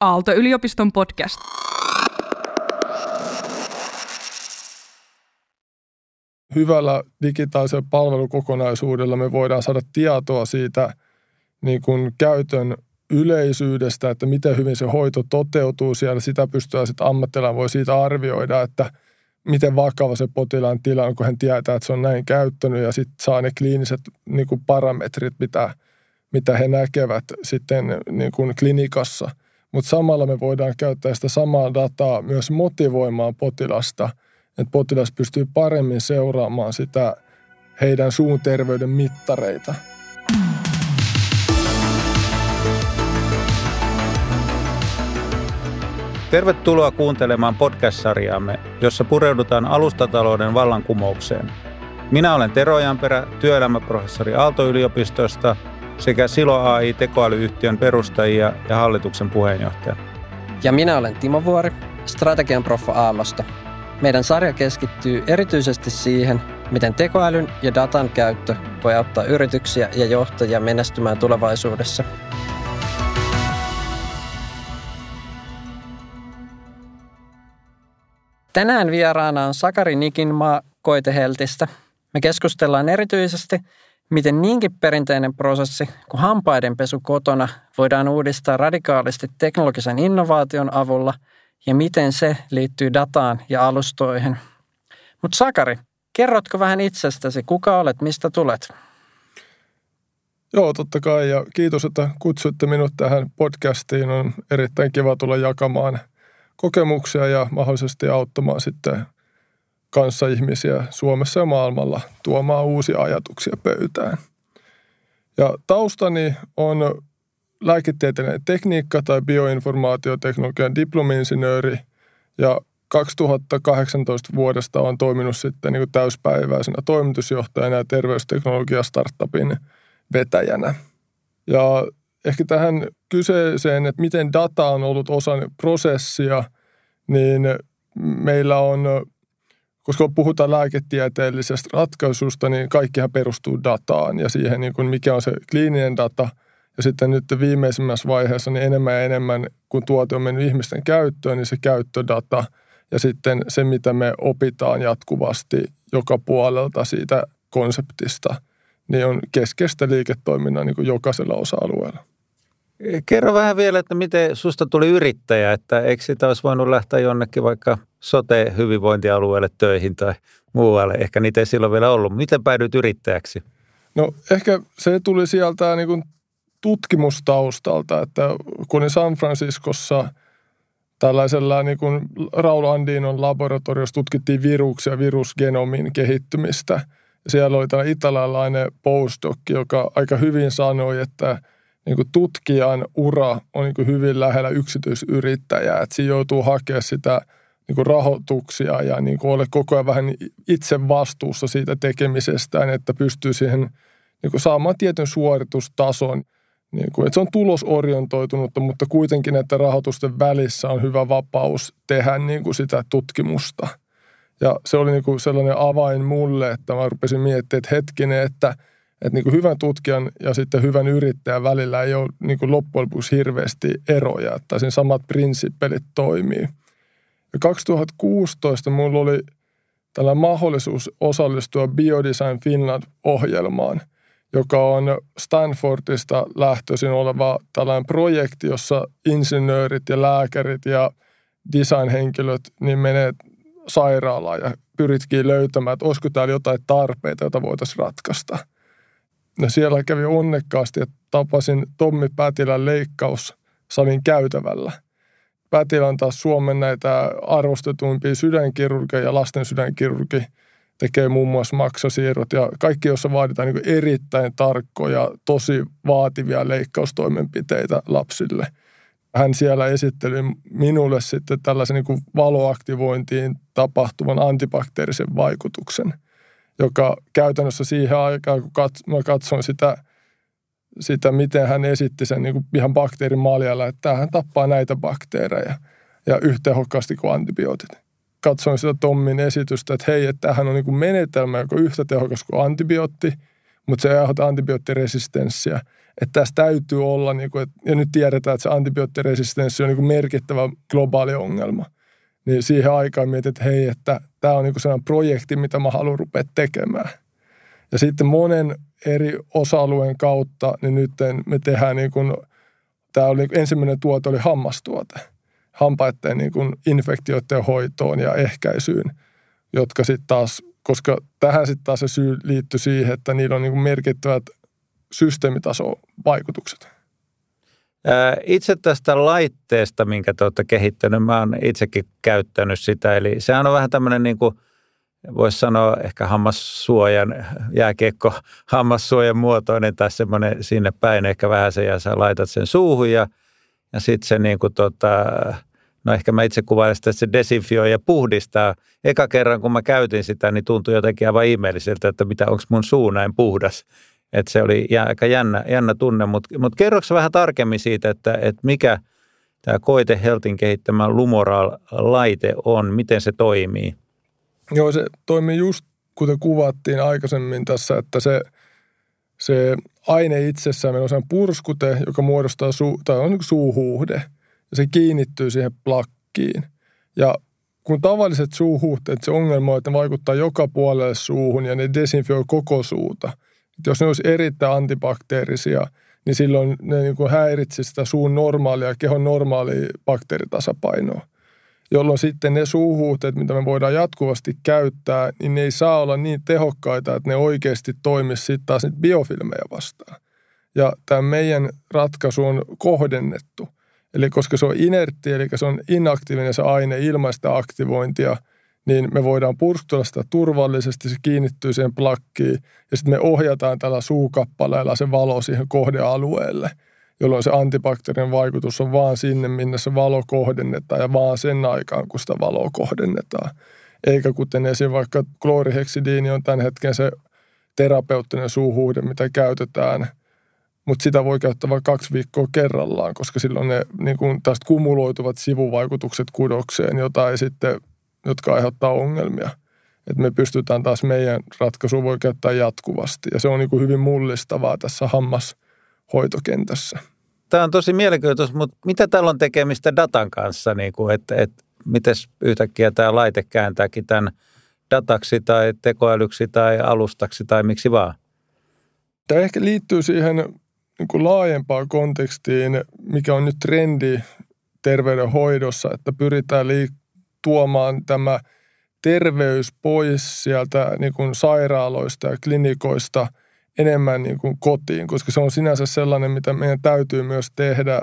Aalto-yliopiston podcast. Hyvällä digitaalisella palvelukokonaisuudella me voidaan saada tietoa siitä niin kuin käytön yleisyydestä, että miten hyvin se hoito toteutuu siellä. Sitä pystyy sitten ammattilainen voi siitä arvioida, että miten vakava se potilaan tila on, kun hän tietää, että se on näin käyttänyt ja sitten saa ne kliiniset niin kuin parametrit, mitä, mitä he näkevät sitten niin kuin klinikassa. Mutta samalla me voidaan käyttää sitä samaa dataa myös motivoimaan potilasta, että potilas pystyy paremmin seuraamaan sitä heidän suun terveyden mittareita. Tervetuloa kuuntelemaan podcast-sarjaamme, jossa pureudutaan alustatalouden vallankumoukseen. Minä olen Tero Janperä, työelämäprofessori Aalto-yliopistosta sekä Silo AI tekoälyyhtiön perustajia ja hallituksen puheenjohtaja. Ja minä olen Timo Vuori, strategian proffa Aallosta. Meidän sarja keskittyy erityisesti siihen, miten tekoälyn ja datan käyttö voi auttaa yrityksiä ja johtajia menestymään tulevaisuudessa – Tänään vieraana on Sakari Nikinmaa Koiteheltistä. Me keskustellaan erityisesti, miten niinkin perinteinen prosessi kuin hampaiden pesu kotona voidaan uudistaa radikaalisti teknologisen innovaation avulla ja miten se liittyy dataan ja alustoihin. Mutta Sakari, kerrotko vähän itsestäsi, kuka olet, mistä tulet? Joo, totta kai ja kiitos, että kutsuitte minut tähän podcastiin. On erittäin kiva tulla jakamaan – kokemuksia ja mahdollisesti auttamaan sitten kanssa ihmisiä Suomessa ja maailmalla tuomaan uusia ajatuksia pöytään. Ja taustani on lääketieteellinen tekniikka tai bioinformaatioteknologian diplomi-insinööri ja 2018 vuodesta on toiminut sitten niin täyspäiväisenä toimitusjohtajana ja terveysteknologia-startupin vetäjänä. Ja ehkä tähän kyseeseen, että miten data on ollut osa prosessia, niin meillä on, koska puhutaan lääketieteellisestä ratkaisusta, niin kaikkihan perustuu dataan ja siihen, niin kuin mikä on se kliininen data. Ja sitten nyt viimeisimmässä vaiheessa niin enemmän ja enemmän, kun tuote on mennyt ihmisten käyttöön, niin se käyttödata ja sitten se, mitä me opitaan jatkuvasti joka puolelta siitä konseptista, niin on keskeistä liiketoiminnan niin kuin jokaisella osa-alueella. Kerro vähän vielä, että miten susta tuli yrittäjä, että eikö sitä olisi voinut lähteä jonnekin vaikka sote-hyvinvointialueelle töihin tai muualle. Ehkä niitä ei silloin vielä ollut. Miten päädyit yrittäjäksi? No ehkä se tuli sieltä niin kuin tutkimustaustalta, että kun San Franciscossa tällaisella niin kuin Raul Andinon laboratoriossa tutkittiin viruksia, virusgenomin kehittymistä. Siellä oli tämä italialainen postdoc, joka aika hyvin sanoi, että – niin kuin tutkijan ura on niin kuin hyvin lähellä yksityisyrittäjää, että siinä joutuu hakemaan sitä niin kuin rahoituksia ja niin kuin ole koko ajan vähän itse vastuussa siitä tekemisestään, että pystyy siihen niin kuin saamaan tietyn suoritustason. Niin kuin, että se on tulosorientoitunutta, mutta kuitenkin, että rahoitusten välissä on hyvä vapaus tehdä niin kuin sitä tutkimusta. Ja se oli niin kuin sellainen avain mulle, että mä rupesin miettimään, että hetkinen, että – että niin kuin hyvän tutkijan ja sitten hyvän yrittäjän välillä ei ole niin kuin loppujen lopuksi hirveästi eroja, että siinä samat prinsippelit toimii. Ja 2016 minulla oli tällä mahdollisuus osallistua Biodesign Finland-ohjelmaan, joka on Stanfordista lähtöisin oleva tällainen projekti, jossa insinöörit ja lääkärit ja designhenkilöt niin menee sairaalaan ja pyritkin löytämään, että olisiko täällä jotain tarpeita, joita voitaisiin ratkaista – No siellä kävi onnekkaasti, että tapasin Tommi Pätilän leikkaussalin käytävällä. Pätilä on taas Suomen näitä arvostetuimpia sydänkirurgeja ja lasten sydänkirurgi tekee muun muassa maksasiirrot ja kaikki, jossa vaaditaan niin erittäin tarkkoja, tosi vaativia leikkaustoimenpiteitä lapsille. Hän siellä esitteli minulle sitten tällaisen niin valoaktivointiin tapahtuvan antibakteerisen vaikutuksen – joka käytännössä siihen aikaan, kun kat, mä katsoin sitä, sitä, miten hän esitti sen niin kuin ihan bakteerimaljalla, että tämähän tappaa näitä bakteereja ja yhtä tehokkaasti kuin antibiootit. Katsoin sitä Tommin esitystä, että hei, että tämähän on niin kuin menetelmä, joka on yhtä tehokas kuin antibiootti, mutta se ei aiheuta antibioottiresistenssiä. että tässä täytyy olla, niin kuin, ja nyt tiedetään, että se antibioottiresistenssi on niin kuin merkittävä globaali ongelma. Niin siihen aikaan mietin, että hei, että tämä on niin sellainen projekti, mitä mä haluan rupea tekemään. Ja sitten monen eri osa-alueen kautta, niin nyt me tehdään niin kuin, tämä oli ensimmäinen tuote oli hammastuote. Hampaiden niin kuin infektioiden hoitoon ja ehkäisyyn, jotka sitten taas, koska tähän sitten taas se syy liittyy siihen, että niillä on niin kuin merkittävät systeemitaso-vaikutukset. Itse tästä laitteesta, minkä te olette kehittänyt, mä oon itsekin käyttänyt sitä. Eli sehän on vähän tämmöinen niin kuin, voisi sanoa ehkä hammassuojan, jääkiekko hammassuojan muotoinen tai semmoinen sinne päin ehkä vähän se ja sä laitat sen suuhun ja, ja sitten se niin kuin tota, no ehkä mä itse kuvailin sitä, että se desinfioi ja puhdistaa. Eka kerran kun mä käytin sitä, niin tuntui jotenkin aivan ihmeelliseltä, että mitä, onko mun suu näin puhdas. Että se oli aika jännä, jännä tunne, mutta mut kerroksä vähän tarkemmin siitä, että, että mikä tämä Koite Heltin kehittämä Lumoral-laite on, miten se toimii? Joo, se toimii just kuten kuvattiin aikaisemmin tässä, että se, se aine itsessään, meillä on sen purskute, joka muodostaa su, tai on niin suuhuhde, ja se kiinnittyy siihen plakkiin. Ja kun tavalliset suuhuhteet, se ongelma on, että ne vaikuttaa joka puolelle suuhun ja ne desinfioi koko suuta – että jos ne olisi erittäin antibakteerisia, niin silloin ne niin kuin häiritsisi sitä suun normaalia, kehon normaalia bakteeritasapainoa. Jolloin sitten ne suuhuuteet, mitä me voidaan jatkuvasti käyttää, niin ne ei saa olla niin tehokkaita, että ne oikeasti toimisi sitten taas niitä biofilmejä vastaan. Ja tämä meidän ratkaisu on kohdennettu. Eli koska se on inertti, eli se on inaktiivinen se aine ilmaista aktivointia – niin me voidaan purskutella sitä turvallisesti, se kiinnittyy siihen plakkiin ja sitten me ohjataan tällä suukappaleella se valo siihen kohdealueelle, jolloin se antibakteerinen vaikutus on vaan sinne, minne se valo kohdennetaan ja vaan sen aikaan, kun sitä valoa kohdennetaan. Eikä kuten esim. vaikka klooriheksidiini on tämän hetken se terapeuttinen suuhuhde, mitä käytetään, mutta sitä voi käyttää vain kaksi viikkoa kerrallaan, koska silloin ne niin kuin tästä kumuloituvat sivuvaikutukset kudokseen, jota ei sitten jotka aiheuttaa ongelmia. Että me pystytään taas meidän ratkaisu voi käyttää jatkuvasti ja se on niin kuin hyvin mullistavaa tässä hammashoitokentässä. Tämä on tosi mielenkiintoista, mutta mitä täällä on tekemistä datan kanssa, niin kuin, että, että miten yhtäkkiä tämä laite kääntääkin tämän dataksi tai tekoälyksi tai alustaksi tai miksi vaan? Tämä ehkä liittyy siihen niin kuin laajempaan kontekstiin, mikä on nyt trendi terveydenhoidossa, että pyritään liik- tuomaan tämä terveys pois sieltä niin kuin sairaaloista ja klinikoista enemmän niin kuin kotiin, koska se on sinänsä sellainen, mitä meidän täytyy myös tehdä,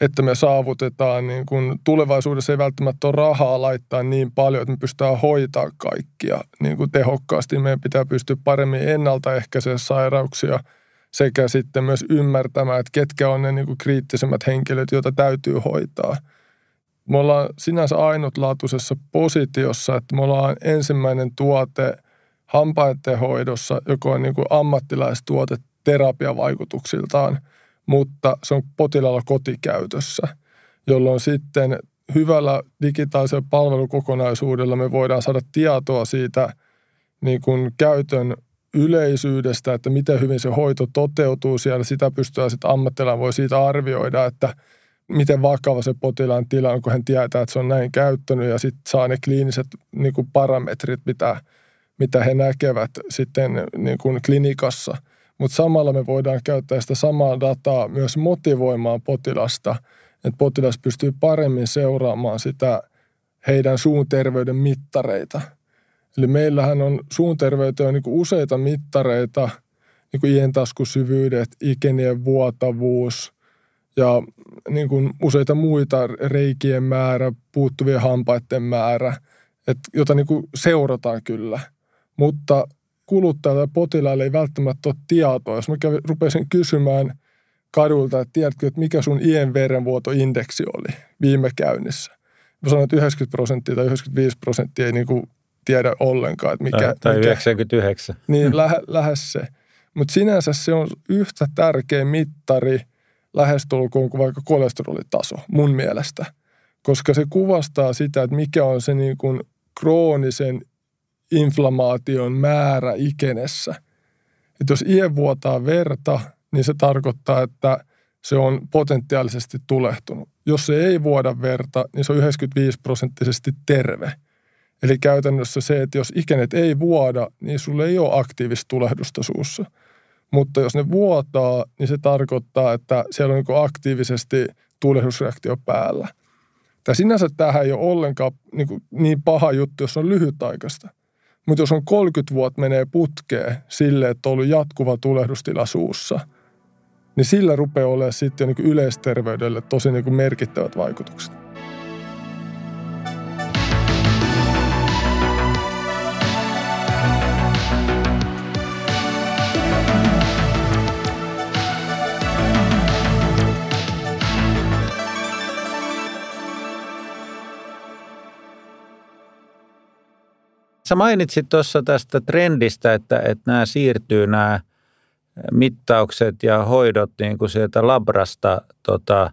että me saavutetaan, niin kuin tulevaisuudessa ei välttämättä ole rahaa laittaa niin paljon, että me pystytään hoitaa kaikkia niin kuin tehokkaasti. Meidän pitää pystyä paremmin ennaltaehkäisemään sairauksia sekä sitten myös ymmärtämään, että ketkä on ne niin kuin kriittisemmät henkilöt, joita täytyy hoitaa – me ollaan sinänsä ainutlaatuisessa positiossa, että me ollaan ensimmäinen tuote hampaiden hoidossa, joka on niin kuin ammattilaistuote terapiavaikutuksiltaan, mutta se on potilaalla kotikäytössä, jolloin sitten hyvällä digitaalisella palvelukokonaisuudella me voidaan saada tietoa siitä niin kuin käytön yleisyydestä, että miten hyvin se hoito toteutuu siellä. Sitä pystytään sitten ammattilainen voi siitä arvioida, että – miten vakava se potilaan tila on, kun hän tietää, että se on näin käyttänyt ja sitten saa ne kliiniset niin kuin parametrit, mitä, mitä he näkevät sitten niin kuin klinikassa. Mutta samalla me voidaan käyttää sitä samaa dataa myös motivoimaan potilasta, että potilas pystyy paremmin seuraamaan sitä heidän suun terveyden mittareita. Eli meillähän on suun terveyteen niin useita mittareita, niin kuin ientaskusyvyydet, ikenien vuotavuus – ja niin kuin useita muita reikien määrä, puuttuvien hampaiden määrä, että, jota niin kuin seurataan kyllä. Mutta kuluttajalle ja potilaalle ei välttämättä ole tietoa. Jos mä kävin, rupesin kysymään kadulta, että tiedätkö, että mikä sun ien verenvuotoindeksi oli viime käynnissä. Mä sanoin, että 90 prosenttia tai 95 prosenttia ei niin kuin tiedä ollenkaan, että mikä... Tai, tai mikä, 99. Niin, lähe, lähes se. Mutta sinänsä se on yhtä tärkeä mittari – lähestulkoon kuin vaikka kolesterolitaso mun mielestä, koska se kuvastaa sitä, että mikä on se niin kuin kroonisen inflamaation määrä ikenessä. Että jos ien vuotaa verta, niin se tarkoittaa, että se on potentiaalisesti tulehtunut. Jos se ei vuoda verta, niin se on 95 prosenttisesti terve. Eli käytännössä se, että jos ikenet ei vuoda, niin sulle ei ole aktiivista tulehdusta suussa. Mutta jos ne vuotaa, niin se tarkoittaa, että siellä on niin aktiivisesti tulehdusreaktio päällä. Tämä sinänsä tähän ei ole ollenkaan niin, kuin niin paha juttu, jos on lyhytaikaista. Mutta jos on 30 vuotta menee putkeen sille, että on ollut jatkuva tulehdustila suussa, niin sillä rupeaa olemaan sitten jo niin yleisterveydelle tosi niin merkittävät vaikutukset. Sä mainitsit tuossa tästä trendistä, että, että nämä siirtyy nämä mittaukset ja hoidot niin kuin sieltä labrasta tota,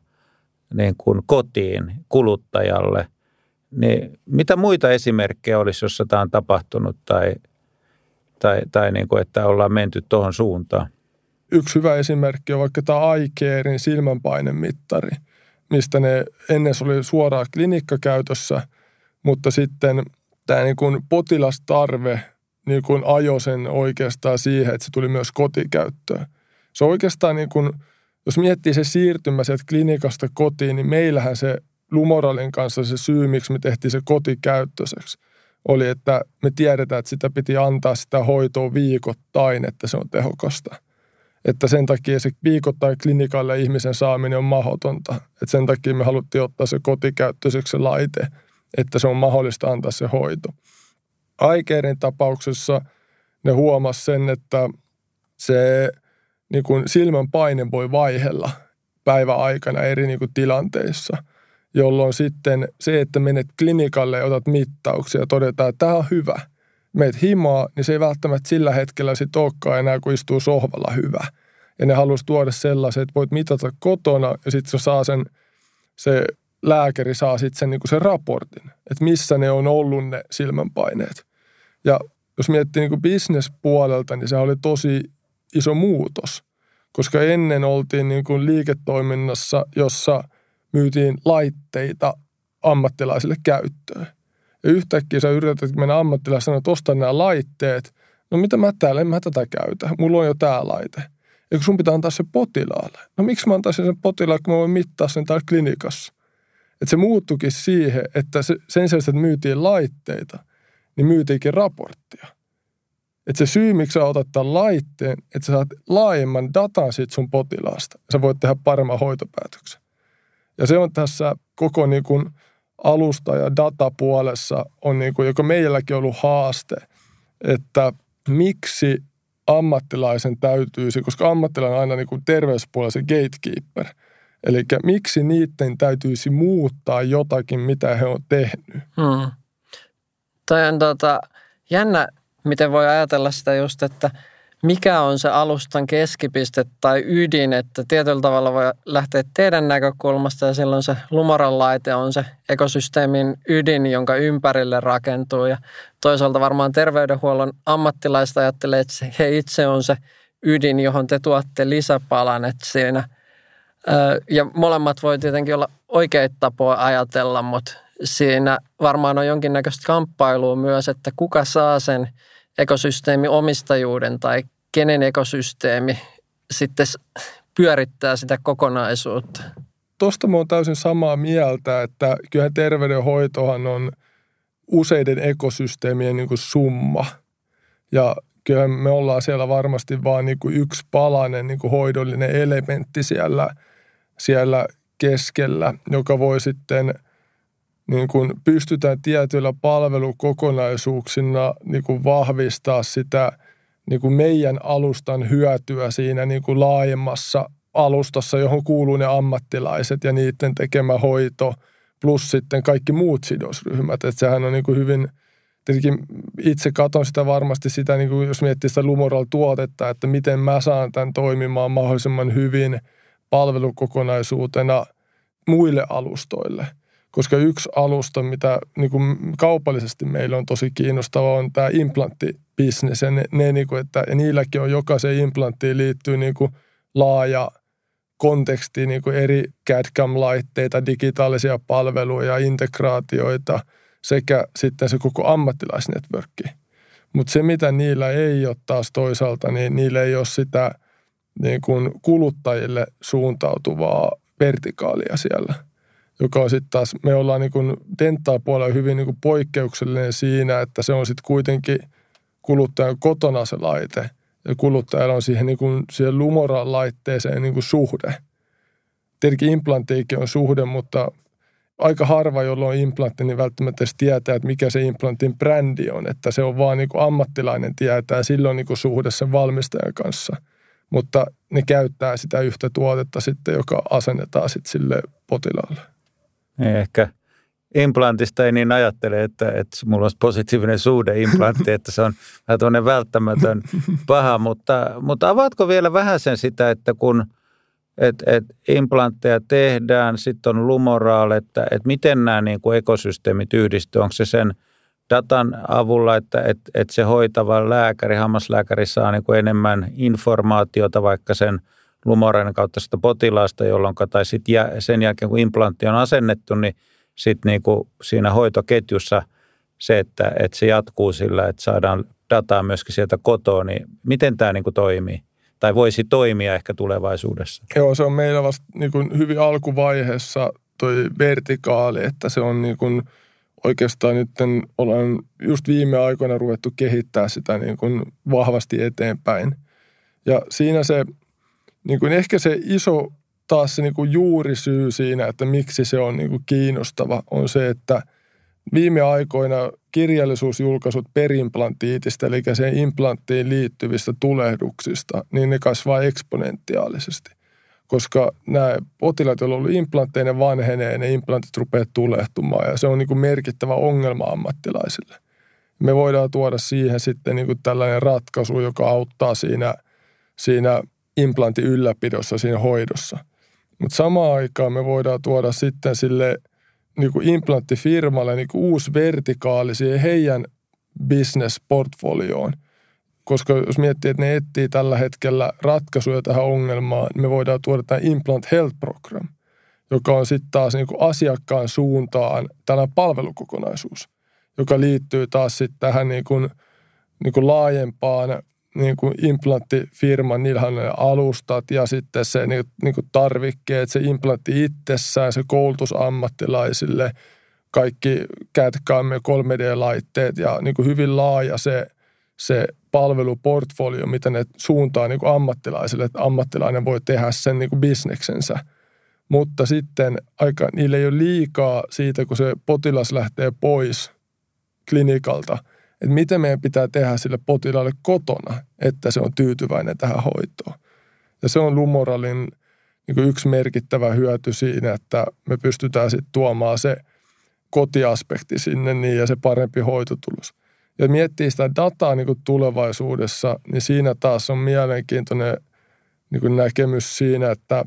niin kuin kotiin kuluttajalle. Niin mitä muita esimerkkejä olisi, jossa tämä on tapahtunut tai, tai, tai niin kuin, että ollaan menty tuohon suuntaan? Yksi hyvä esimerkki on vaikka tämä iCarein silmänpainemittari, mistä ne ennen oli suoraan klinikkakäytössä, mutta sitten – tämä niin kuin potilastarve niin kuin ajoi sen oikeastaan siihen, että se tuli myös kotikäyttöön. Se oikeastaan niin kuin, jos miettii se siirtymä sieltä klinikasta kotiin, niin meillähän se Lumoralin kanssa se syy, miksi me tehtiin se kotikäyttöiseksi, oli, että me tiedetään, että sitä piti antaa sitä hoitoa viikoittain, että se on tehokasta. Että sen takia se viikoittain klinikalle ihmisen saaminen on mahdotonta. Että sen takia me haluttiin ottaa se kotikäyttöiseksi se laite – että se on mahdollista antaa se hoito. Aikeiden tapauksessa ne huomasi sen, että se niin kuin silmän paine voi vaihella päiväaikana eri niin kuin tilanteissa, jolloin sitten se, että menet klinikalle ja otat mittauksia ja todetaan, että tämä on hyvä, meet himaa, niin se ei välttämättä sillä hetkellä sitten olekaan enää, kun istuu sohvalla hyvä. Ja ne halusi tuoda sellaisen, että voit mitata kotona ja sitten se saa sen, se lääkäri saa sitten sen, niin sen raportin, että missä ne on ollut ne silmänpaineet. Ja jos miettii niin bisnespuolelta, niin se oli tosi iso muutos, koska ennen oltiin niin kuin liiketoiminnassa, jossa myytiin laitteita ammattilaisille käyttöön. Ja yhtäkkiä sä yrität mennä ammattilaisena, että osta nämä laitteet. No mitä mä täällä, en mä tätä käytä. Mulla on jo tämä laite. Eikö sun pitää antaa se potilaalle? No miksi mä antaisin sen potilaalle, kun mä voin mittaa sen täällä klinikassa? Että se muuttukin siihen, että se, sen sijaan, että myytiin laitteita, niin myytiinkin raporttia. Että se syy, miksi sä otat tämän laitteen, että sä saat laajemman datan siitä sun potilaasta. Sä voit tehdä paremman hoitopäätöksen. Ja se on tässä koko niin kuin alusta- ja datapuolessa on niin kuin, joka meilläkin on ollut haaste, että miksi ammattilaisen täytyisi, koska ammattilainen on aina niin kuin terveyspuolella se gatekeeper – Eli miksi niiden täytyisi muuttaa jotakin, mitä he on tehnyt? Hmm. Toi on tota, jännä, miten voi ajatella sitä just, että mikä on se alustan keskipiste tai ydin, että tietyllä tavalla voi lähteä teidän näkökulmasta ja silloin se Lumoran laite on se ekosysteemin ydin, jonka ympärille rakentuu ja toisaalta varmaan terveydenhuollon ammattilaiset ajattelee, että he itse on se ydin, johon te tuotte lisäpalan, että siinä – ja molemmat voi tietenkin olla oikeita tapoja ajatella, mutta siinä varmaan on jonkinnäköistä kamppailua myös, että kuka saa sen ekosysteemi omistajuuden tai kenen ekosysteemi sitten pyörittää sitä kokonaisuutta. Tuosta mä täysin samaa mieltä, että kyllähän terveydenhoitohan on useiden ekosysteemien niin kuin summa. Ja kyllä me ollaan siellä varmasti vaan niin yksi palanen niin kuin hoidollinen elementti siellä – siellä keskellä, joka voi sitten niin kuin pystytään tietyillä palvelukokonaisuuksina niin kuin vahvistaa sitä niin kuin meidän alustan hyötyä siinä niin kuin laajemmassa alustassa, johon kuuluu ne ammattilaiset ja niiden tekemä hoito, plus sitten kaikki muut sidosryhmät. Että sehän on niin kuin hyvin, tietenkin itse katon sitä varmasti sitä, niin kuin jos miettii sitä Lumoral-tuotetta, että miten mä saan tämän toimimaan mahdollisimman hyvin – palvelukokonaisuutena muille alustoille. Koska yksi alusta, mitä niin kuin kaupallisesti meillä on tosi kiinnostava, on tämä implanttibisnes. Ja, ne, ne, niin kuin, että, ja niilläkin on jokaisen implanttiin liittyy niin kuin laaja konteksti, niin kuin eri CAD-CAM-laitteita, digitaalisia palveluja, integraatioita sekä sitten se koko ammattilaisnetworkki. Mutta se, mitä niillä ei ole taas toisaalta, niin niillä ei ole sitä niin kuin kuluttajille suuntautuvaa vertikaalia siellä, joka on sitten taas, me ollaan niin kuin dental hyvin niin kuin poikkeuksellinen siinä, että se on sitten kuitenkin kuluttajan kotona se laite ja kuluttajalla on siihen, niin kuin, siihen Lumoran laitteeseen niin kuin suhde. Tietenkin implanttiikin on suhde, mutta aika harva, jolla on implantti, niin välttämättä edes tietää, että mikä se implantin brändi on. Että se on vaan niin kuin ammattilainen tietää, silloin niin kuin suhde sen valmistajan kanssa. Mutta ne käyttää sitä yhtä tuotetta sitten, joka asennetaan sitten sille potilaalle. Niin, ehkä implantista ei niin ajattele, että, että mulla olisi positiivinen suhde implantti, että se on vähän välttämätön paha, mutta, mutta avaatko vielä vähän sen sitä, että kun – että et implantteja tehdään, sitten on lumoraal, että et miten nämä niin kuin ekosysteemit yhdistyy. Onko se sen datan avulla, että et, et se hoitava lääkäri, hammaslääkäri saa niin kuin enemmän informaatiota vaikka sen lumorainen kautta sitä potilaasta, jolloin tai sit jä, sen jälkeen kun implantti on asennettu, niin sitten niin kuin siinä hoitoketjussa se, että, että se jatkuu sillä, että saadaan dataa myöskin sieltä kotoa, niin miten tämä niin kuin toimii? tai voisi toimia ehkä tulevaisuudessa? Joo, se on meillä vasta niin kuin hyvin alkuvaiheessa toi vertikaali, että se on niin kuin oikeastaan nyt ollaan just viime aikoina ruvettu kehittää sitä niin kuin vahvasti eteenpäin. Ja siinä se, niin kuin ehkä se iso taas se niin kuin juurisyy siinä, että miksi se on niin kuin kiinnostava, on se, että – viime aikoina kirjallisuusjulkaisut perimplantiitista, eli sen implanttiin liittyvistä tulehduksista, niin ne kasvaa eksponentiaalisesti. Koska nämä potilaat, joilla on ollut implantteja, ne vanhenee, ne implantit rupeaa tulehtumaan ja se on niin kuin merkittävä ongelma ammattilaisille. Me voidaan tuoda siihen sitten niin kuin tällainen ratkaisu, joka auttaa siinä, siinä implantin ylläpidossa, siinä hoidossa. Mutta samaan aikaan me voidaan tuoda sitten sille – niin kuin implanttifirmalle niin kuin uusi vertikaali siihen heidän business-portfolioon. Koska jos miettii, että ne etsii tällä hetkellä ratkaisuja tähän ongelmaan, niin me voidaan tuoda tämä Implant Health Program, joka on sitten taas niin kuin asiakkaan suuntaan tällainen palvelukokonaisuus, joka liittyy taas sitten tähän niin kuin, niin kuin laajempaan niin kuin implanttifirman, niillähän on ne alustat ja sitten se niin, niin kuin tarvikkeet, se implantti itsessään, se koulutus ammattilaisille, kaikki kätkämme 3D-laitteet ja niin kuin hyvin laaja se, se palveluportfolio, mitä ne suuntaa niin kuin ammattilaisille, että ammattilainen voi tehdä sen niin kuin bisneksensä. Mutta sitten aika, niillä ei ole liikaa siitä, kun se potilas lähtee pois klinikalta – että miten meidän pitää tehdä sille potilaalle kotona, että se on tyytyväinen tähän hoitoon. Ja se on Lumoralin niin yksi merkittävä hyöty siinä, että me pystytään sitten tuomaan se kotiaspekti sinne niin ja se parempi hoitotulos. Ja miettii sitä dataa niin kuin tulevaisuudessa, niin siinä taas on mielenkiintoinen niin kuin näkemys siinä, että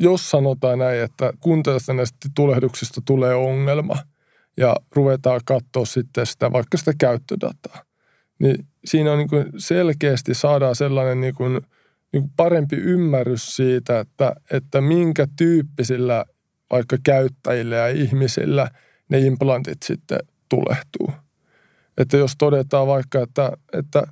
jos sanotaan näin, että kun tästä näistä tulehduksista tulee ongelma – ja ruvetaan katsoa sitten sitä, vaikka sitä käyttödataa. Niin siinä on niin kuin selkeästi saadaan sellainen niin kuin, niin kuin parempi ymmärrys siitä, että, että minkä tyyppisillä vaikka käyttäjillä ja ihmisillä ne implantit sitten tulehtuu. Että jos todetaan vaikka, että, että,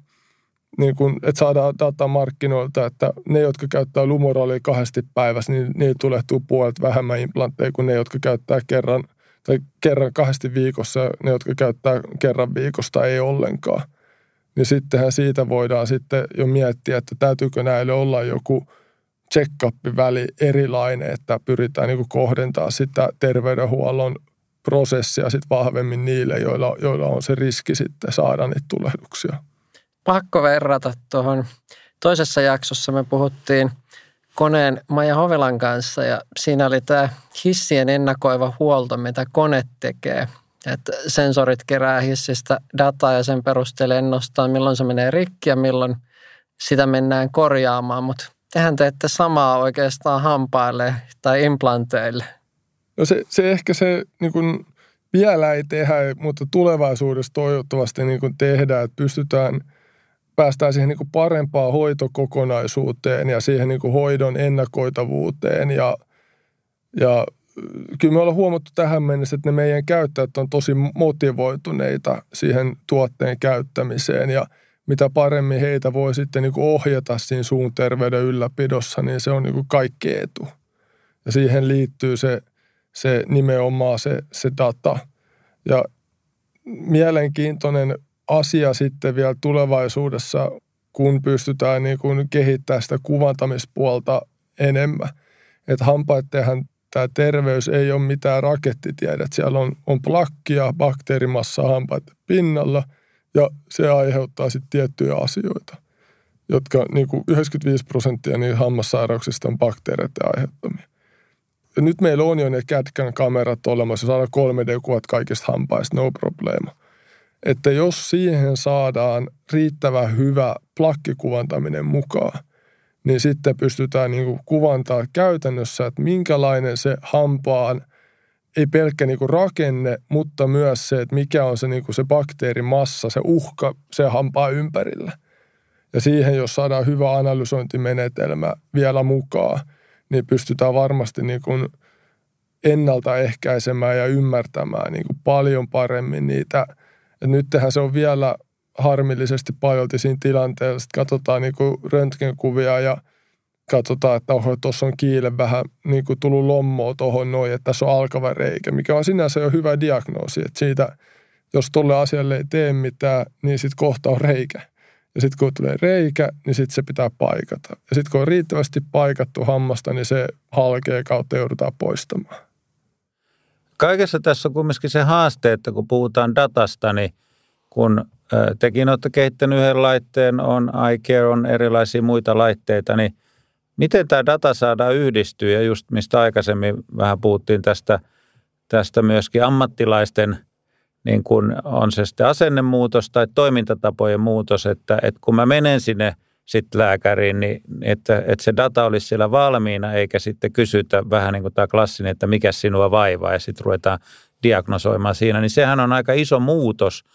niin kuin, että saadaan data markkinoilta, että ne, jotka käyttää lumoralia kahdesti päivässä, niin niitä tulehtuu puolet vähemmän implantteja kuin ne, jotka käyttää kerran – tai kerran kahdesti viikossa, ne jotka käyttää kerran viikosta ei ollenkaan. Niin sittenhän siitä voidaan sitten jo miettiä, että täytyykö näille olla joku check väli erilainen, että pyritään niin kohdentaa sitä terveydenhuollon prosessia sitten vahvemmin niille, joilla, joilla on se riski sitten saada niitä tulehduksia. Pakko verrata tuohon. Toisessa jaksossa me puhuttiin – koneen Maja Hovelan kanssa ja siinä oli tämä hissien ennakoiva huolto, mitä kone tekee. Että sensorit kerää hissistä dataa ja sen perusteella ennustaa, milloin se menee rikki ja milloin sitä mennään korjaamaan. Mutta tehän teette samaa oikeastaan hampaille tai implanteille. No se, se ehkä se niin kun vielä ei tehdä, mutta tulevaisuudessa toivottavasti niin kun tehdään, että pystytään päästään siihen niin kuin parempaan hoitokokonaisuuteen ja siihen niin kuin hoidon ennakoitavuuteen ja, ja kyllä me ollaan huomattu tähän mennessä, että ne meidän käyttäjät on tosi motivoituneita siihen tuotteen käyttämiseen ja mitä paremmin heitä voi sitten niin kuin ohjata siinä suun terveyden ylläpidossa, niin se on niin kuin kaikki etu. Ja siihen liittyy se, se nimenomaan se, se data. Ja mielenkiintoinen asia sitten vielä tulevaisuudessa, kun pystytään niin kuin kehittämään sitä kuvantamispuolta enemmän. Että hampaidenhan tämä terveys ei ole mitään rakettitiedet. Siellä on, on plakkia, bakteerimassa hampaiden pinnalla ja se aiheuttaa sitten tiettyjä asioita, jotka niin kuin 95 prosenttia niin hammassairauksista on bakteereiden aiheuttamia. Nyt meillä on jo ne kätkän kamerat olemassa, saadaan 3D-kuvat kaikista hampaista, no problema. Että jos siihen saadaan riittävän hyvä plakkikuvantaminen mukaan – niin sitten pystytään niin kuin kuvantaa käytännössä, että minkälainen se hampaan, ei pelkkä niin kuin rakenne, mutta myös se, että mikä on se, niin kuin se bakteerimassa, se uhka se hampaa ympärillä. Ja siihen, jos saadaan hyvä analysointimenetelmä vielä mukaan, niin pystytään varmasti niin kuin ennaltaehkäisemään ja ymmärtämään niin kuin paljon paremmin niitä. Ja nythän se on vielä harmillisesti paljolti siinä tilanteessa, että katsotaan niin kuin röntgenkuvia ja katsotaan, että oho, tuossa on kiile vähän niin kuin tullut lommoa tuohon noin, että tässä on alkava reikä, mikä on sinänsä jo hyvä diagnoosi, että siitä, jos tuolle asialle ei tee mitään, niin sitten kohta on reikä. Ja sitten kun tulee reikä, niin sitten se pitää paikata. Ja sitten kun on riittävästi paikattu hammasta, niin se halkee kautta joudutaan poistamaan. Kaikessa tässä on kumminkin se haaste, että kun puhutaan datasta, niin kun Tekin olette kehittänyt yhden laitteen, on iCare, on erilaisia muita laitteita, niin miten tämä data saadaan yhdistyä ja just mistä aikaisemmin vähän puhuttiin tästä, tästä myöskin ammattilaisten, niin kun on se sitten asennemuutos tai toimintatapojen muutos, että, että kun mä menen sinne sitten lääkäriin, niin että, että se data olisi siellä valmiina, eikä sitten kysytä vähän niin kuin tämä klassinen, että mikä sinua vaivaa ja sitten ruvetaan diagnosoimaan siinä, niin sehän on aika iso muutos –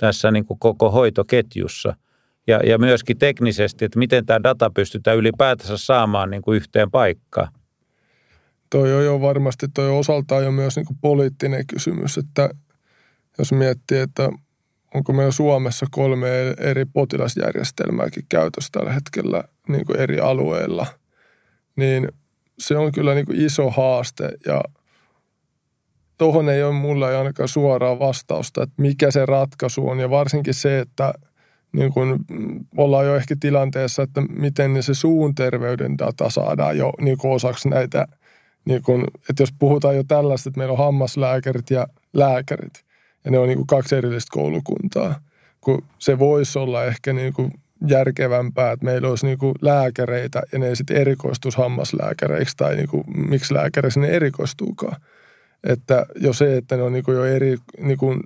tässä niin kuin koko hoitoketjussa. Ja, ja myöskin teknisesti, että miten tämä data pystytään ylipäätänsä saamaan niin kuin yhteen paikkaan. Toi on jo varmasti, toi osaltaan jo myös niin kuin poliittinen kysymys, että jos miettii, että onko meillä Suomessa kolme eri potilasjärjestelmääkin käytössä tällä hetkellä niin kuin eri alueilla, niin se on kyllä niin kuin iso haaste ja – tuohon ei ole mulla ei ainakaan suoraa vastausta, että mikä se ratkaisu on. Ja varsinkin se, että niin kun ollaan jo ehkä tilanteessa, että miten se suun terveyden data saadaan jo niin osaksi näitä, niin kun, että jos puhutaan jo tällaista, että meillä on hammaslääkärit ja lääkärit, ja ne on niin kaksi erillistä koulukuntaa, kun se voisi olla ehkä niin kuin järkevämpää, että meillä olisi niin kuin lääkäreitä ja ne sitten erikoistus hammaslääkäreiksi tai niin kuin, miksi lääkäri sinne erikoistuukaan. Että jo se, että ne on niin kuin jo eri, niin kuin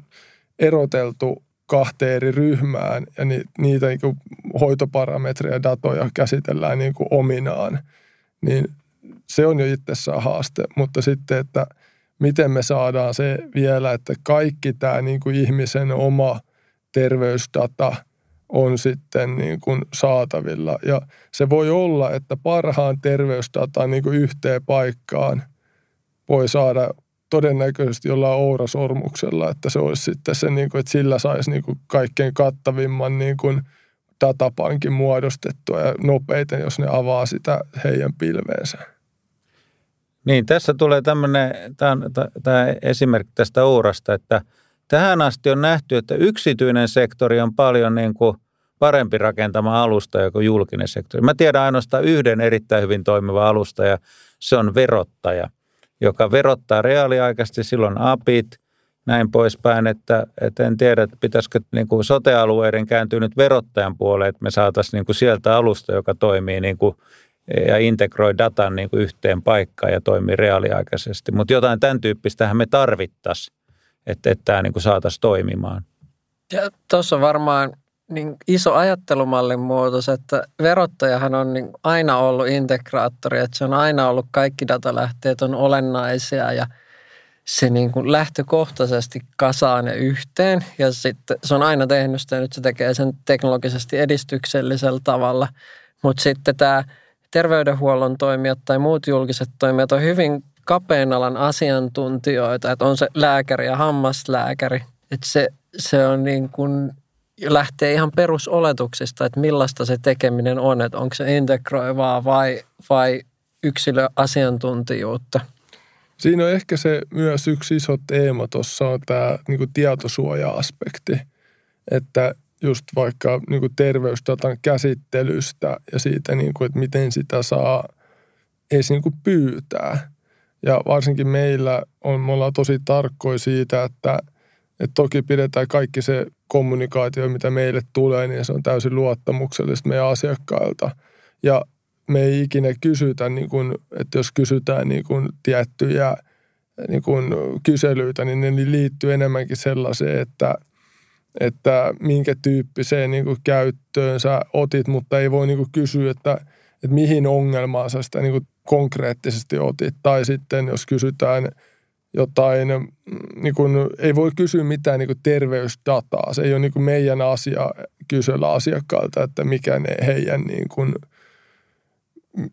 eroteltu kahteen eri ryhmään ja ni, niitä niin kuin hoitoparametreja, datoja käsitellään niin kuin ominaan, niin se on jo itsessään haaste. Mutta sitten, että miten me saadaan se vielä, että kaikki tämä niin kuin ihmisen oma terveysdata on sitten niin kuin saatavilla. Ja se voi olla, että parhaan terveysdatan niin kuin yhteen paikkaan voi saada todennäköisesti jollain Oura-sormuksella, että se olisi sitten se, niin kuin, että sillä saisi niin kuin kaikkein kattavimman niin kuin datapankin muodostettua ja nopeiten, jos ne avaa sitä heidän pilveensä. Niin, tässä tulee tämmöinen, tämä, esimerkki tästä Ourasta, että tähän asti on nähty, että yksityinen sektori on paljon niin kuin parempi rakentama alusta kuin julkinen sektori. Mä tiedän ainoastaan yhden erittäin hyvin toimiva alusta ja se on verottaja – joka verottaa reaaliaikaisesti, silloin APIt, näin poispäin, että, että en tiedä, että pitäisikö niin kuin sote-alueiden kääntyä nyt verottajan puoleen, että me saataisiin niin kuin sieltä alusta, joka toimii niin kuin, ja integroi datan niin kuin yhteen paikkaan ja toimii reaaliaikaisesti. Mutta jotain tämän tyyppistähän me tarvittaisiin, että, että tämä niin saataisiin toimimaan. Ja tuossa varmaan niin iso ajattelumallin muutos, että verottajahan on niin aina ollut integraattori, että se on aina ollut kaikki datalähteet on olennaisia ja se niin kuin lähtökohtaisesti kasaa ne yhteen ja sitten se on aina tehnyt sitä, nyt se tekee sen teknologisesti edistyksellisellä tavalla. Mutta sitten tämä terveydenhuollon toimijat tai muut julkiset toimijat on hyvin kapean alan asiantuntijoita, että on se lääkäri ja hammaslääkäri. Että se, se on niin kuin, lähtee ihan perusoletuksista, että millaista se tekeminen on, että onko se integroivaa vai, vai yksilöasiantuntijuutta. Siinä on ehkä se myös yksi iso teema tuossa on tämä niin tietosuoja-aspekti, että just vaikka niin kuin terveysdatan käsittelystä ja siitä, niin kuin, että miten sitä saa edes niin kuin pyytää. Ja varsinkin meillä on, me ollaan tosi tarkkoja siitä, että, että toki pidetään kaikki se kommunikaatio, mitä meille tulee, niin se on täysin luottamuksellista meidän asiakkailta. Ja me ei ikinä kysytä, niin kuin, että jos kysytään niin kuin tiettyjä niin kuin kyselyitä, niin ne liittyy enemmänkin sellaiseen, että, että minkä tyyppiseen niin kuin käyttöön sä otit, mutta ei voi niin kuin kysyä, että, että mihin ongelmaan sä sitä niin kuin konkreettisesti otit. Tai sitten jos kysytään jotain, niin kuin, ei voi kysyä mitään niin kuin terveysdataa. Se ei ole niin kuin meidän asia kysellä asiakkailta, että mikä ne heidän niin kuin –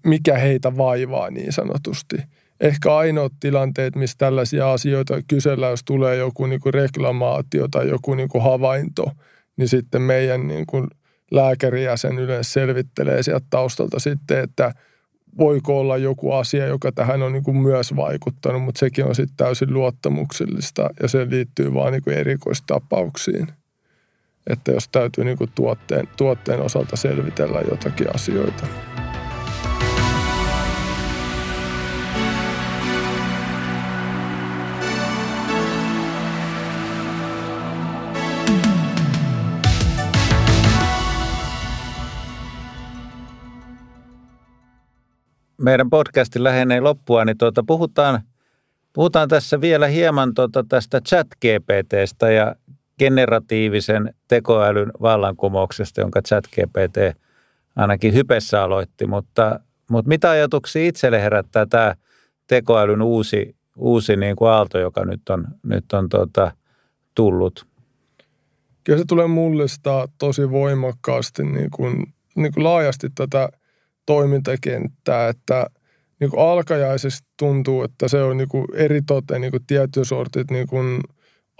mikä heitä vaivaa niin sanotusti. Ehkä ainoat tilanteet, missä tällaisia asioita kysellään, jos tulee joku niin kuin reklamaatio tai joku niin kuin havainto, niin sitten meidän niin kuin lääkärijäsen yleensä selvittelee sieltä taustalta sitten, että voiko olla joku asia, joka tähän on niin kuin myös vaikuttanut, mutta sekin on sitten täysin luottamuksellista ja se liittyy vaan niin kuin erikoistapauksiin. Että jos täytyy niin kuin tuotteen, tuotteen osalta selvitellä jotakin asioita. Meidän podcastin lähenee loppua, niin tuota, puhutaan, puhutaan tässä vielä hieman tuota tästä chat GPTstä ja generatiivisen tekoälyn vallankumouksesta, jonka chat GPT ainakin hypessä aloitti, mutta, mutta mitä ajatuksia itselle herättää tämä tekoälyn uusi, uusi niin kuin aalto, joka nyt on, nyt on tuota, tullut? Kyllä se tulee mullistaa tosi voimakkaasti niin kuin, niin kuin laajasti tätä – toimintakenttää, että niin kuin alkajaisesta tuntuu, että se on niin kuin eritoten niin tietyn sortit niin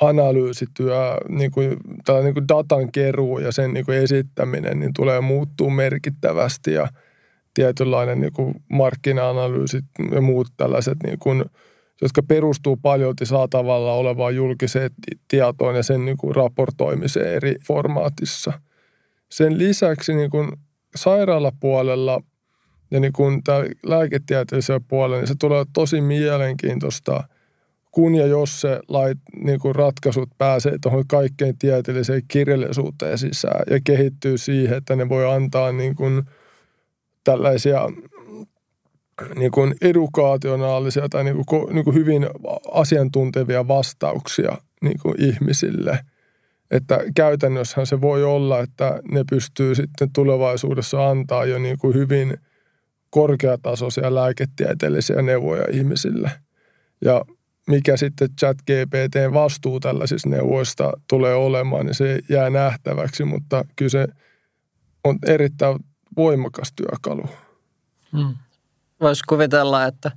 analyysityö, niin kuin, niin kuin datan keruu ja sen niin esittäminen niin tulee muuttuu merkittävästi ja tietynlainen niin markkina-analyysit ja muut tällaiset, niin kuin, jotka perustuu paljolti saatavalla olevaan julkiseen tietoon ja sen niin raportoimiseen eri formaatissa. Sen lisäksi niin kuin sairaalapuolella ja niin kuin tämä lääketieteellisellä puolella, niin se tulee tosi mielenkiintoista, kun ja jos se lait, niin kuin ratkaisut pääsee tuohon kaikkein tieteelliseen kirjallisuuteen sisään ja kehittyy siihen, että ne voi antaa niin kuin tällaisia niin kuin edukaationaalisia tai niin kuin, niin kuin hyvin asiantuntevia vastauksia niin kuin ihmisille. Että käytännössähän se voi olla, että ne pystyy sitten tulevaisuudessa antaa jo niin kuin hyvin – korkeatasoisia lääketieteellisiä neuvoja ihmisille. Ja mikä sitten chat GPTn vastuu tällaisista neuvoista tulee olemaan, niin se jää nähtäväksi, mutta kyllä se on erittäin voimakas työkalu. Hmm. Voisi kuvitella, että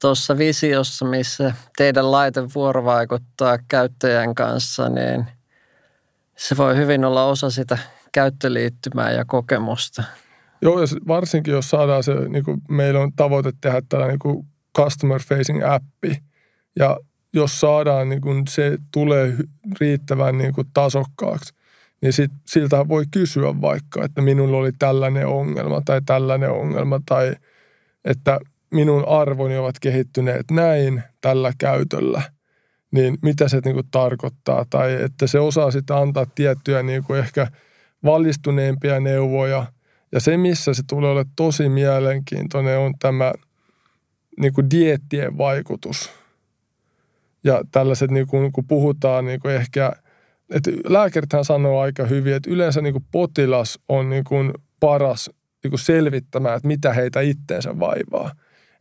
tuossa visiossa, missä teidän laite vuorovaikuttaa käyttäjän kanssa, niin se voi hyvin olla osa sitä käyttöliittymää ja kokemusta. Joo, ja varsinkin jos saadaan se, niin kuin meillä on tavoite tehdä tällainen niin customer facing appi, ja jos saadaan niin kuin se tulee riittävän niin kuin tasokkaaksi, niin sit, siltä voi kysyä vaikka, että minulla oli tällainen ongelma tai tällainen ongelma tai että minun arvoni ovat kehittyneet näin tällä käytöllä, niin mitä se niin kuin tarkoittaa? Tai että se osaa sitten antaa tiettyjä niin kuin ehkä valistuneempia neuvoja – ja se, missä se tulee olla tosi mielenkiintoinen, on tämä niin kuin diettien vaikutus. Ja tällaiset, niin kuin, kun puhutaan niin kuin ehkä, että lääkärithän sanoo aika hyvin, että yleensä niin kuin potilas on niin kuin paras niin kuin selvittämään, että mitä heitä itteensä vaivaa.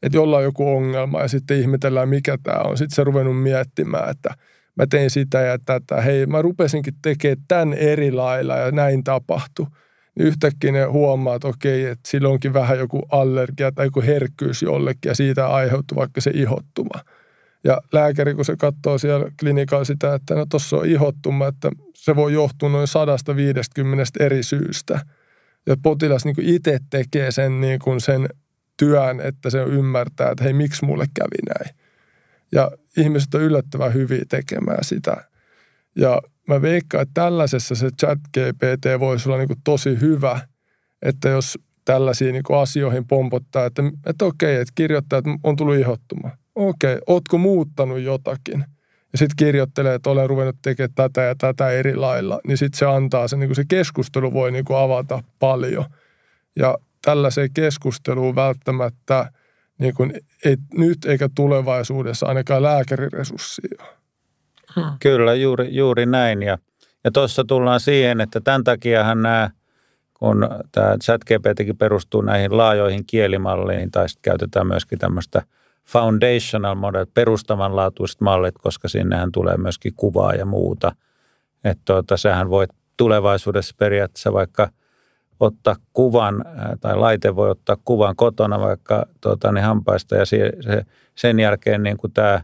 että jollain on joku ongelma ja sitten ihmetellään, mikä tämä on. Sitten se ruvennut miettimään, että mä tein sitä ja tätä. Hei, mä rupesinkin tekemään tämän eri lailla ja näin tapahtui. Yhtäkkiä ne huomaa, että okei, että sillä onkin vähän joku allergia tai joku herkkyys jollekin ja siitä aiheutuu vaikka se ihottuma. Ja lääkäri, kun se katsoo siellä klinikalla sitä, että no tuossa on ihottuma, että se voi johtua noin 150 eri syystä. Ja potilas niin itse tekee sen, niin kuin sen työn, että se ymmärtää, että hei, miksi mulle kävi näin. Ja ihmiset on yllättävän hyviä tekemään sitä. Ja mä veikkaan, että tällaisessa se chat GPT voisi olla niin tosi hyvä, että jos tällaisiin niin asioihin pompottaa, että, että okei, että kirjoittaa, että on tullut ihottuma. Okei, ootko muuttanut jotakin? Ja sitten kirjoittelee, että olen ruvennut tekemään tätä ja tätä eri lailla, niin sitten se antaa se, niin se keskustelu voi niin avata paljon. Ja tällaiseen keskusteluun välttämättä niin kuin ei nyt eikä tulevaisuudessa ainakaan lääkäriresurssia. Hmm. Kyllä, juuri, juuri näin. Ja, ja tuossa tullaan siihen, että tämän takiahan nämä, kun tämä ChatGPTkin perustuu näihin laajoihin kielimalleihin, tai sitten käytetään myöskin tämmöistä foundational model, perustavanlaatuiset mallit, koska sinnehän tulee myöskin kuvaa ja muuta. Että tuota, sehän voi tulevaisuudessa periaatteessa vaikka – ottaa kuvan, tai laite voi ottaa kuvan kotona vaikka tuota, niin hampaista, ja se, sen jälkeen niin kuin tämä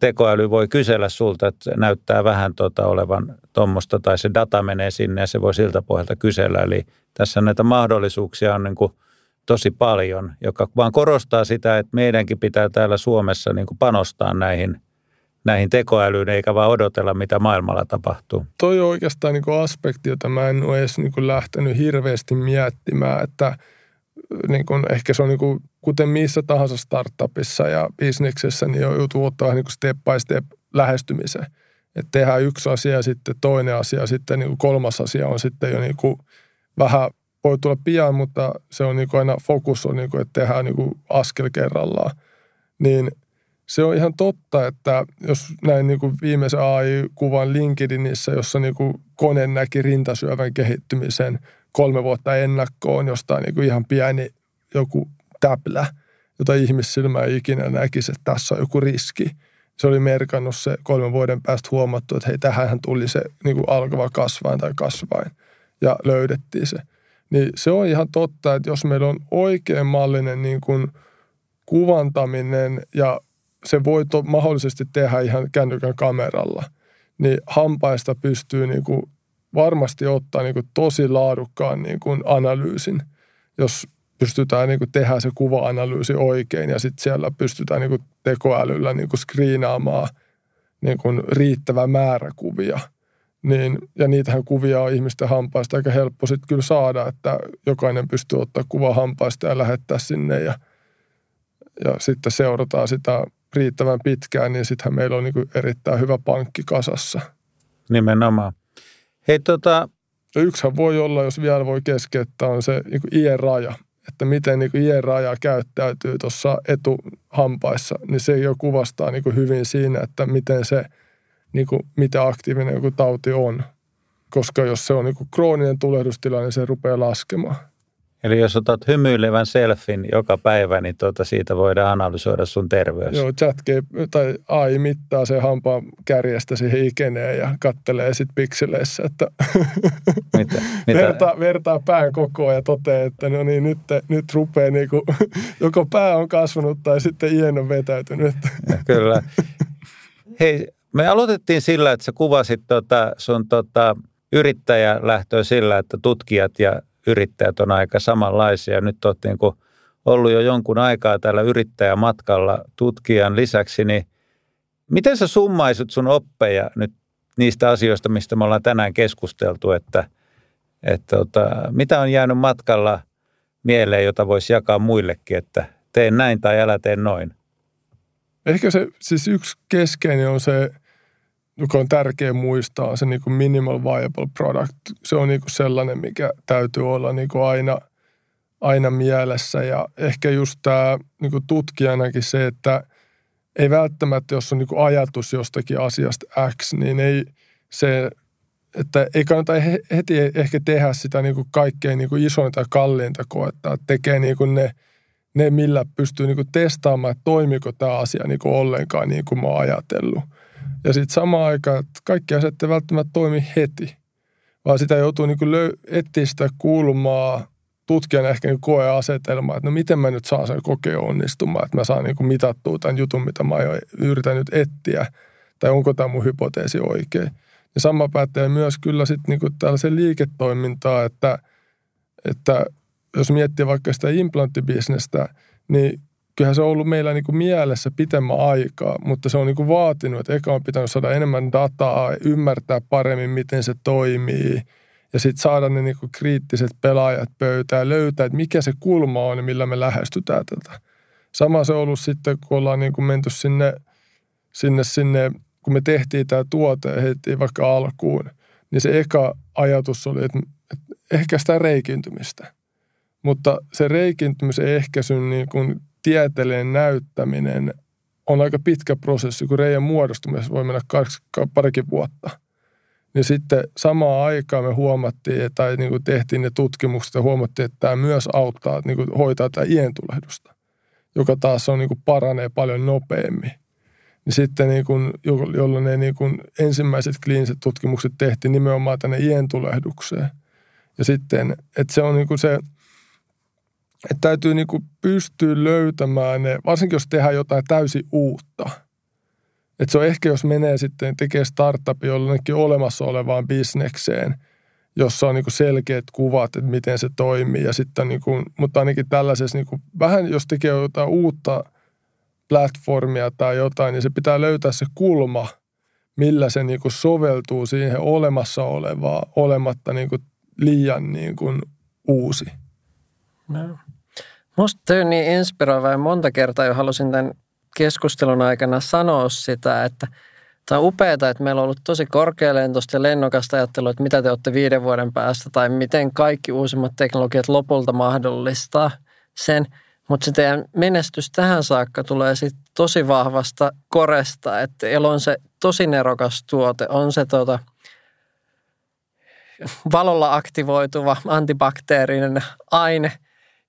tekoäly voi kysellä sulta, että näyttää vähän tota olevan tuommoista, tai se data menee sinne, ja se voi siltä pohjalta kysellä. Eli tässä näitä mahdollisuuksia on niin kuin tosi paljon, joka vaan korostaa sitä, että meidänkin pitää täällä Suomessa niin kuin panostaa näihin – näihin tekoälyyn, eikä vaan odotella, mitä maailmalla tapahtuu. Toi on oikeastaan niin kuin aspekti, jota mä en ole edes niin kuin lähtenyt hirveästi miettimään, että niin kuin, ehkä se on niin kuin, kuten missä tahansa startupissa ja bisneksessä, niin on joutuu ottaa niin kuin step by step lähestymisen. Että tehdään yksi asia ja sitten toinen asia, sitten niin kuin kolmas asia on sitten jo niin kuin vähän, voi tulla pian, mutta se on niin kuin aina fokus on, niin kuin, että tehdään niin kuin askel kerrallaan. Niin – se on ihan totta, että jos näin niin kuin viimeisen AI-kuvan LinkedInissä, jossa niin kuin kone näki rintasyövän kehittymisen kolme vuotta ennakkoon jostain niin kuin ihan pieni joku täplä, jota ihmissilmä ei ikinä näkisi, että tässä on joku riski. Se oli merkannut se kolmen vuoden päästä huomattu, että hei, tähän tuli se niin kuin alkava kasvain tai kasvain ja löydettiin se. Niin se on ihan totta, että jos meillä on oikein mallinen niin kuin kuvantaminen ja se voi to, mahdollisesti tehdä ihan kännykän kameralla, niin hampaista pystyy niin kuin varmasti ottaa niin kuin tosi laadukkaan niin kuin analyysin, jos pystytään niin kuin tehdä se kuva-analyysi oikein ja sitten siellä pystytään niin kuin tekoälyllä niin kuin skriinaamaan niin kuin riittävä määrä kuvia. Niin, ja niitähän kuvia on ihmisten hampaista aika helppo sitten kyllä saada, että jokainen pystyy ottaa kuva hampaista ja lähettää sinne ja, ja sitten seurataan sitä riittävän pitkään, niin sittenhän meillä on niin erittäin hyvä pankki kasassa. Nimenomaan. Hei tota... Ja yksihän voi olla, jos vielä voi keskeyttää, on se niin iän-raja. Että miten niin iän-raja käyttäytyy tuossa etuhampaissa, niin se jo kuvastaa niin hyvin siinä, että miten se, niin kuin, mitä aktiivinen joku tauti on. Koska jos se on niin krooninen tulehdustila, niin se rupeaa laskemaan. Eli jos otat hymyilevän selfin joka päivä, niin tuota siitä voidaan analysoida sun terveys. Joo, chat tai AI mittaa se hampaan kärjestä siihen ikeneen ja kattelee sitten pikseleissä, että mitä? Mitä? Vertaa, vertaa pään kokoa ja toteaa, että no niin, nyt, nyt rupeaa niin kuin, joko pää on kasvanut tai sitten ien on vetäytynyt. Kyllä. Hei, me aloitettiin sillä, että sä kuvasit tota sun tota, yrittäjälähtöä sillä, että tutkijat ja yrittäjät on aika samanlaisia. Nyt olet niin ollut jo jonkun aikaa tällä yrittäjämatkalla tutkijan lisäksi, niin miten sä summaisit sun oppeja nyt niistä asioista, mistä me ollaan tänään keskusteltu, että, että tota, mitä on jäänyt matkalla mieleen, jota voisi jakaa muillekin, että teen näin tai älä tee noin? Ehkä se siis yksi keskeinen on se, joka on tärkeä muistaa, se niin kuin minimal viable product. Se on niin kuin sellainen, mikä täytyy olla niin kuin aina, aina mielessä. Ja ehkä just tämä niin kuin tutkijanakin se, että ei välttämättä, jos on niin kuin ajatus jostakin asiasta X, niin ei se, että ei kannata heti ehkä tehdä sitä niin kuin kaikkein niin kuin isointa ja kalliinta koetta. Että tekee niin kuin ne ne, millä pystyy niin kuin testaamaan, että toimiko tämä asia niin kuin ollenkaan niin kuin mä oon ajatellut. Ja sitten samaan aikaan, että kaikki asiat ei välttämättä toimi heti, vaan sitä joutuu niin kuin löy- etsiä sitä kulmaa, tutkijan ehkä niin koeasetelmaa, että no miten mä nyt saan sen kokeen onnistumaan, että mä saan niin kuin mitattua tämän jutun, mitä mä yritän nyt etsiä, tai onko tämä mun hypoteesi oikein. Ja sama pätee myös kyllä sitten niin tällaisen liiketoimintaa, että, että jos miettii vaikka sitä implanttibisnestä, niin kyllähän se on ollut meillä niin kuin mielessä pitemmän aikaa, mutta se on niin kuin vaatinut, että eka on pitänyt saada enemmän dataa, ymmärtää paremmin, miten se toimii ja sitten saada ne niin kuin kriittiset pelaajat pöytään, löytää, että mikä se kulma on ja millä me lähestytään tätä. Sama se on ollut sitten, kun ollaan niin kuin menty sinne, sinne, sinne, kun me tehtiin tämä tuote heitettiin vaikka alkuun, niin se eka ajatus oli, että, että ehkä sitä reikintymistä. Mutta se reikintymisen ehkäisyn niin kuin tieteellinen näyttäminen on aika pitkä prosessi, kun reijän muodostumisessa voi mennä kaksi, parikin vuotta. Niin sitten samaan aikaan me huomattiin, tai niin kuin tehtiin ne tutkimukset ja huomattiin, että tämä myös auttaa niin kuin hoitaa tätä ientulehdusta, joka taas on niin kuin paranee paljon nopeammin. Niin sitten niin kuin, jolloin ne niin kuin ensimmäiset kliiniset tutkimukset tehtiin nimenomaan tänne ientulehdukseen. Ja sitten, että se on niin kuin se – että täytyy niin kuin pystyä löytämään ne, varsinkin jos tehdään jotain täysin uutta. Että se on ehkä, jos menee sitten tekee startup jollekin olemassa olevaan bisnekseen, jossa on niin kuin selkeät kuvat, että miten se toimii. Ja sitten niin kuin, mutta ainakin tällaisessa, niin kuin, vähän jos tekee jotain uutta platformia tai jotain, niin se pitää löytää se kulma, millä se niin kuin soveltuu siihen olemassa olevaa, olematta niin kuin liian niin kuin uusi. No. Musta tämä on niin inspiroiva ja monta kertaa jo halusin tämän keskustelun aikana sanoa sitä, että tämä on upeaa, että meillä on ollut tosi korkealentoista ja lennokasta ajattelua, että mitä te olette viiden vuoden päästä tai miten kaikki uusimmat teknologiat lopulta mahdollistaa sen. Mutta se teidän menestys tähän saakka tulee sitten tosi vahvasta koresta, että on se tosi nerokas tuote, on se tota, valolla aktivoituva antibakteerinen aine –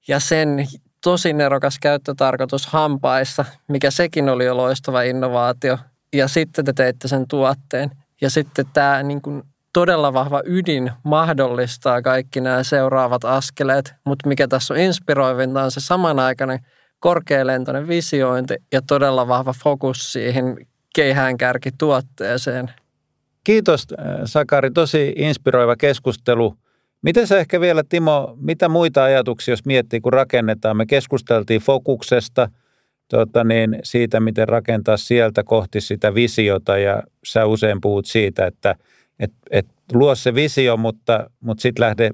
ja sen tosi nerokas käyttötarkoitus hampaissa, mikä sekin oli jo loistava innovaatio. Ja sitten te teitte sen tuotteen. Ja sitten tämä niin kuin todella vahva ydin mahdollistaa kaikki nämä seuraavat askeleet. Mutta mikä tässä on inspiroivinta on se samanaikainen korkealentoinen visiointi ja todella vahva fokus siihen keihäänkärkituotteeseen. Kiitos Sakari, tosi inspiroiva keskustelu. Miten sä ehkä vielä, Timo, mitä muita ajatuksia, jos miettii, kun rakennetaan? Me keskusteltiin fokuksesta, tuota niin, siitä, miten rakentaa sieltä kohti sitä visiota, ja sä usein puhut siitä, että et, et luo se visio, mutta, mutta sitten lähde,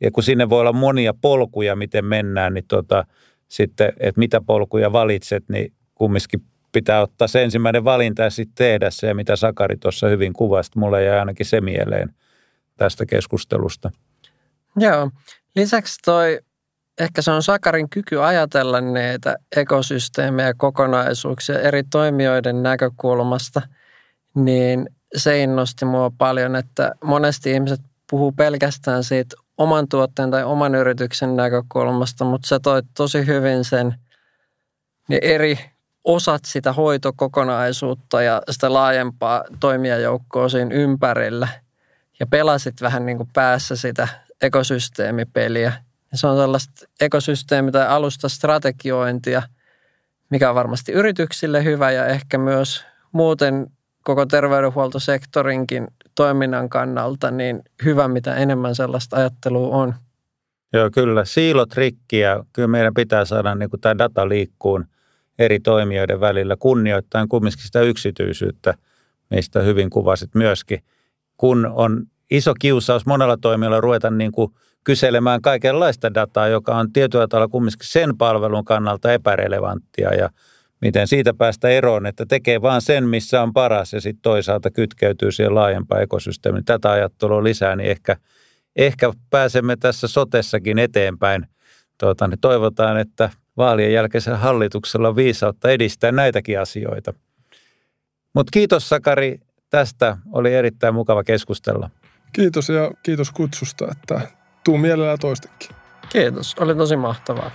ja kun sinne voi olla monia polkuja, miten mennään, niin tuota, sitten, että mitä polkuja valitset, niin kumminkin pitää ottaa se ensimmäinen valinta ja sitten tehdä se, mitä Sakari tuossa hyvin kuvasi. Mulle jäi ainakin se mieleen tästä keskustelusta. Joo. Lisäksi toi, ehkä se on Sakarin kyky ajatella näitä ekosysteemejä kokonaisuuksia eri toimijoiden näkökulmasta, niin se innosti mua paljon, että monesti ihmiset puhuu pelkästään siitä oman tuotteen tai oman yrityksen näkökulmasta, mutta sä toit tosi hyvin sen ne eri osat sitä hoitokokonaisuutta ja sitä laajempaa toimijajoukkoa siinä ympärillä ja pelasit vähän niin kuin päässä sitä ekosysteemipeliä. Se on tällaista ekosysteemi- tai alustastrategiointia, mikä on varmasti yrityksille hyvä ja ehkä myös muuten koko terveydenhuoltosektorinkin toiminnan kannalta niin hyvä, mitä enemmän sellaista ajattelua on. Joo, kyllä. Siilot rikki ja kyllä meidän pitää saada niin kuin tämä data liikkuun eri toimijoiden välillä kunnioittain kumminkin sitä yksityisyyttä, mistä hyvin kuvasit myöskin. Kun on iso kiusaus monella toimijalla ruveta niin kuin kyselemään kaikenlaista dataa, joka on tietyllä tavalla kumminkin sen palvelun kannalta epärelevanttia ja miten siitä päästä eroon, että tekee vaan sen, missä on paras ja sitten toisaalta kytkeytyy siihen laajempaan ekosysteemiin. Tätä ajattelua lisää, niin ehkä, ehkä pääsemme tässä sotessakin eteenpäin. Tuota, niin toivotaan, että vaalien jälkeisellä hallituksella on viisautta edistää näitäkin asioita. Mutta kiitos Sakari tästä. Oli erittäin mukava keskustella. Kiitos ja kiitos kutsusta, että tuu mielellä toistekin. Kiitos, oli tosi mahtavaa.